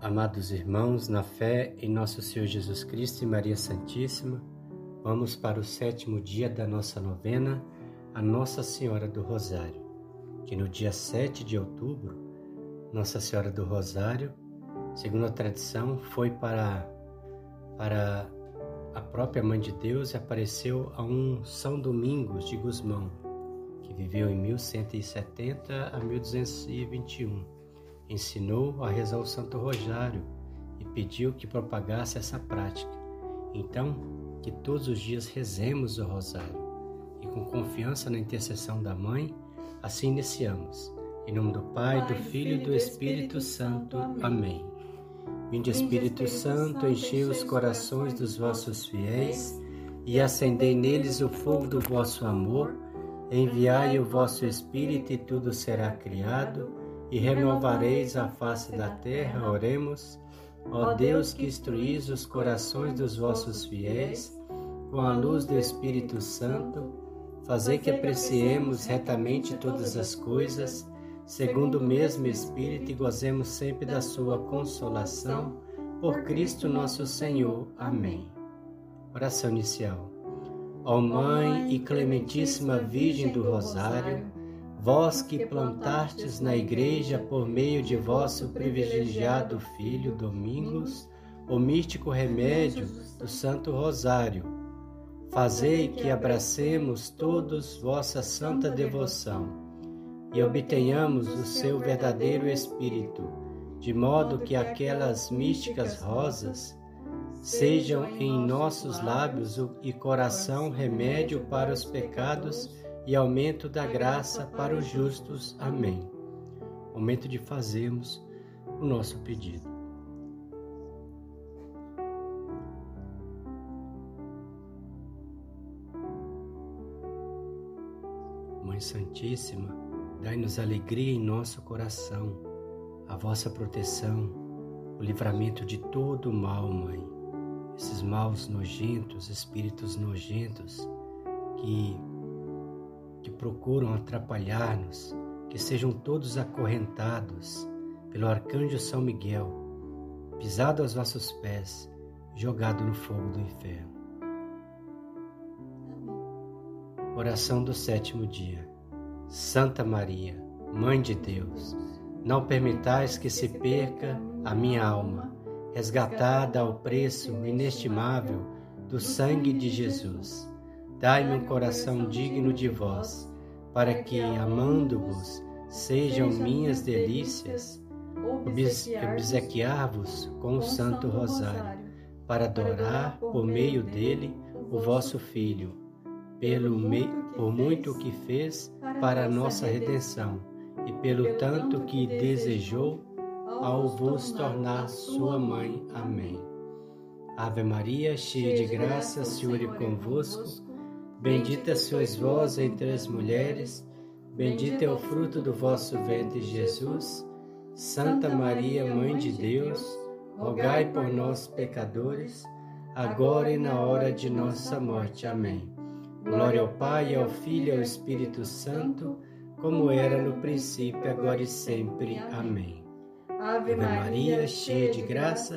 Amados irmãos, na fé em nosso Senhor Jesus Cristo e Maria Santíssima, vamos para o sétimo dia da nossa novena, a Nossa Senhora do Rosário, que no dia 7 de outubro, Nossa Senhora do Rosário, segundo a tradição, foi para, para a própria Mãe de Deus e apareceu a um São Domingos de Gusmão, que viveu em 1170 a 1221 ensinou a rezar o Santo Rosário e pediu que propagasse essa prática. Então, que todos os dias rezemos o Rosário e com confiança na intercessão da Mãe, assim iniciamos. Em nome do Pai, do Filho e do Espírito Santo. Amém. Vinde Espírito Santo, enchei os corações dos vossos fiéis e acendei neles o fogo do vosso amor. Enviai o vosso Espírito e tudo será criado e renovareis a face da terra. Oremos. Ó Deus que instruís os corações dos vossos fiéis com a luz do Espírito Santo, fazei que apreciemos retamente todas as coisas, segundo o mesmo Espírito, e gozemos sempre da sua consolação. Por Cristo nosso Senhor. Amém. Oração inicial. Ó Mãe e Clementíssima Virgem do Rosário, vós que plantastes na Igreja por meio de vosso privilegiado Filho Domingos, o místico remédio do Santo Rosário, fazei que abracemos todos vossa santa devoção e obtenhamos o seu verdadeiro Espírito, de modo que aquelas místicas rosas sejam em nossos lábios e coração remédio para os pecados e aumento da graça para os justos. Amém. Momento de fazermos o nosso pedido. Mãe Santíssima, dai-nos alegria em nosso coração, a vossa proteção, o livramento de todo o mal, Mãe. Esses maus nojentos, espíritos nojentos que que procuram atrapalhar-nos, que sejam todos acorrentados pelo arcanjo São Miguel, pisado aos vossos pés, jogado no fogo do inferno. Oração do sétimo dia. Santa Maria, Mãe de Deus, não permitais que se perca a minha alma, resgatada ao preço inestimável do sangue de Jesus Dai-me um coração digno de vós, para que, amando-vos, sejam minhas delícias, obsequiar-vos com o Santo Rosário, para adorar por meio dele o vosso Filho, pelo me... por muito que fez para a nossa redenção, e pelo tanto que desejou ao vos tornar sua mãe. Amém. Ave Maria, cheia de graça, o Senhor é convosco. Bendita sois vós entre as mulheres, bendito é o fruto do vosso ventre, Jesus. Santa Maria, Mãe de Deus, rogai por nós, pecadores, agora e na hora de nossa morte. Amém. Glória ao Pai, ao Filho e ao Espírito Santo, como era no princípio, agora e sempre. Amém. Ave Maria, cheia de graça,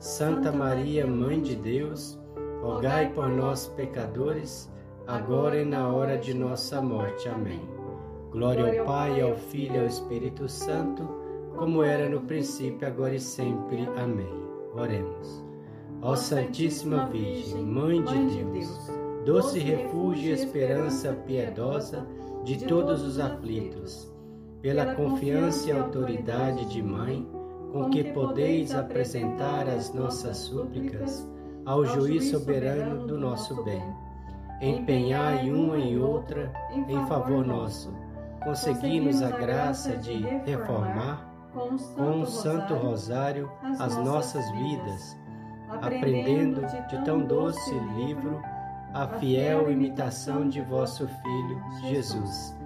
Santa Maria, Mãe de Deus, rogai por nós, pecadores, agora e na hora de nossa morte. Amém. Glória ao Pai, ao Filho e ao Espírito Santo, como era no princípio, agora e sempre. Amém. Oremos. Ó Santíssima Virgem, Mãe de Deus, doce refúgio e esperança piedosa de todos os aflitos, pela confiança e autoridade de Mãe, com que podeis apresentar as nossas súplicas ao juiz soberano do nosso bem. Empenhai uma e outra em favor nosso, consegui-nos a graça de reformar com o Santo Rosário as nossas vidas aprendendo de tão doce livro a fiel imitação de vosso Filho Jesus,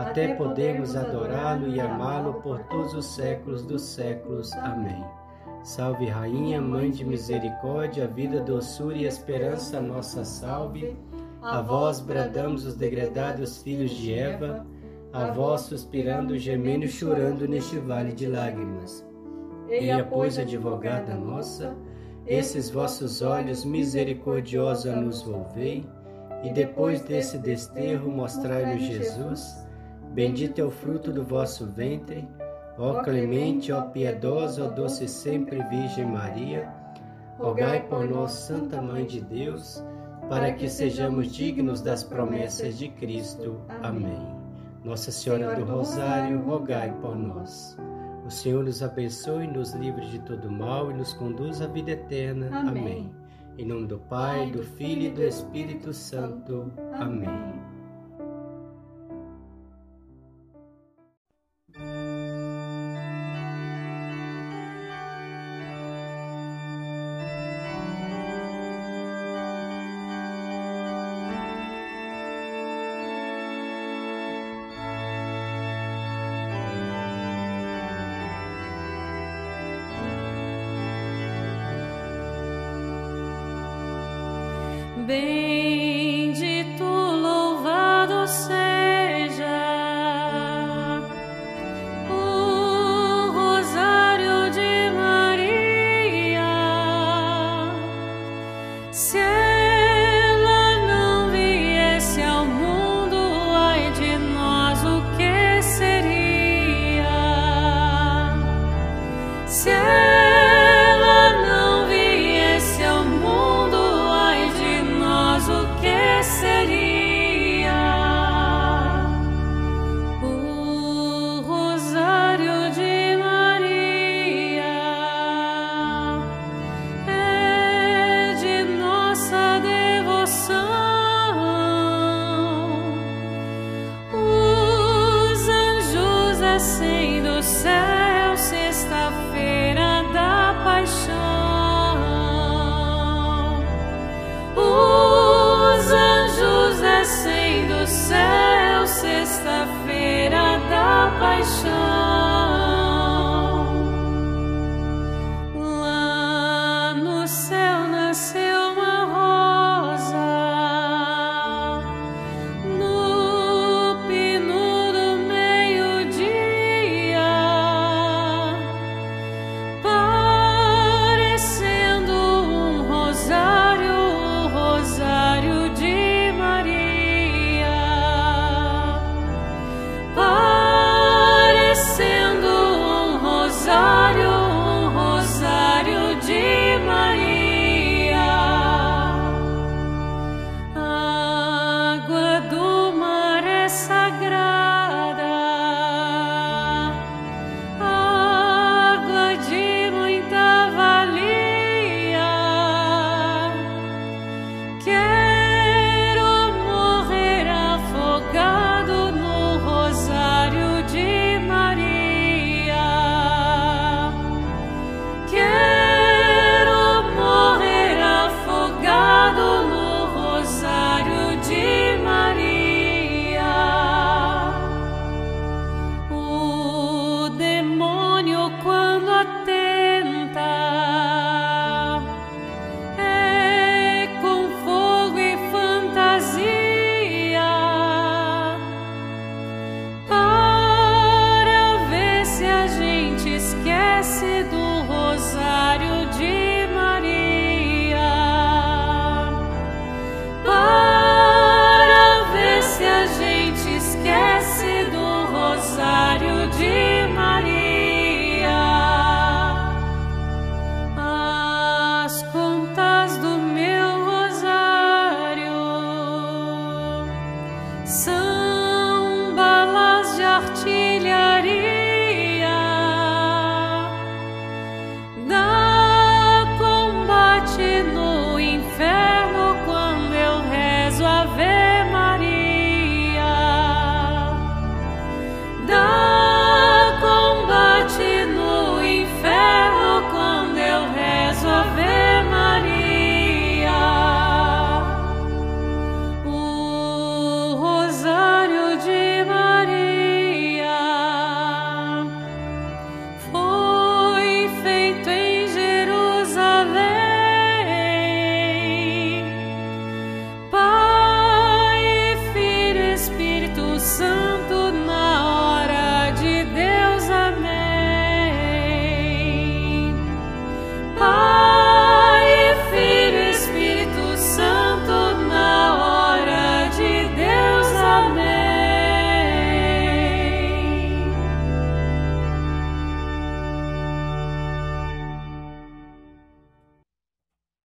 até podemos adorá-lo e amá-lo por todos os séculos dos séculos. Amém. Salve, Rainha, Mãe de Misericórdia, vida, doçura e esperança, nossa salve. A vós bradamos os degredados filhos de Eva, a vós suspirando, gemendo e chorando neste vale de lágrimas. Eia, pois, advogada nossa, esses vossos olhos misericordiosos nos volvei, e depois desse desterro mostrai-nos Jesus. Bendito é o fruto do vosso ventre, ó clemente, ó piedosa, ó doce sempre Virgem Maria. Rogai por nós, Santa Mãe de Deus, para que sejamos dignos das promessas de Cristo. Amém. Nossa Senhora do Rosário, rogai por nós. O Senhor nos abençoe, nos livre de todo mal e nos conduz à vida eterna. Amém. Amém. Em nome do Pai, do Filho e do Espírito Santo. Amém. Bem.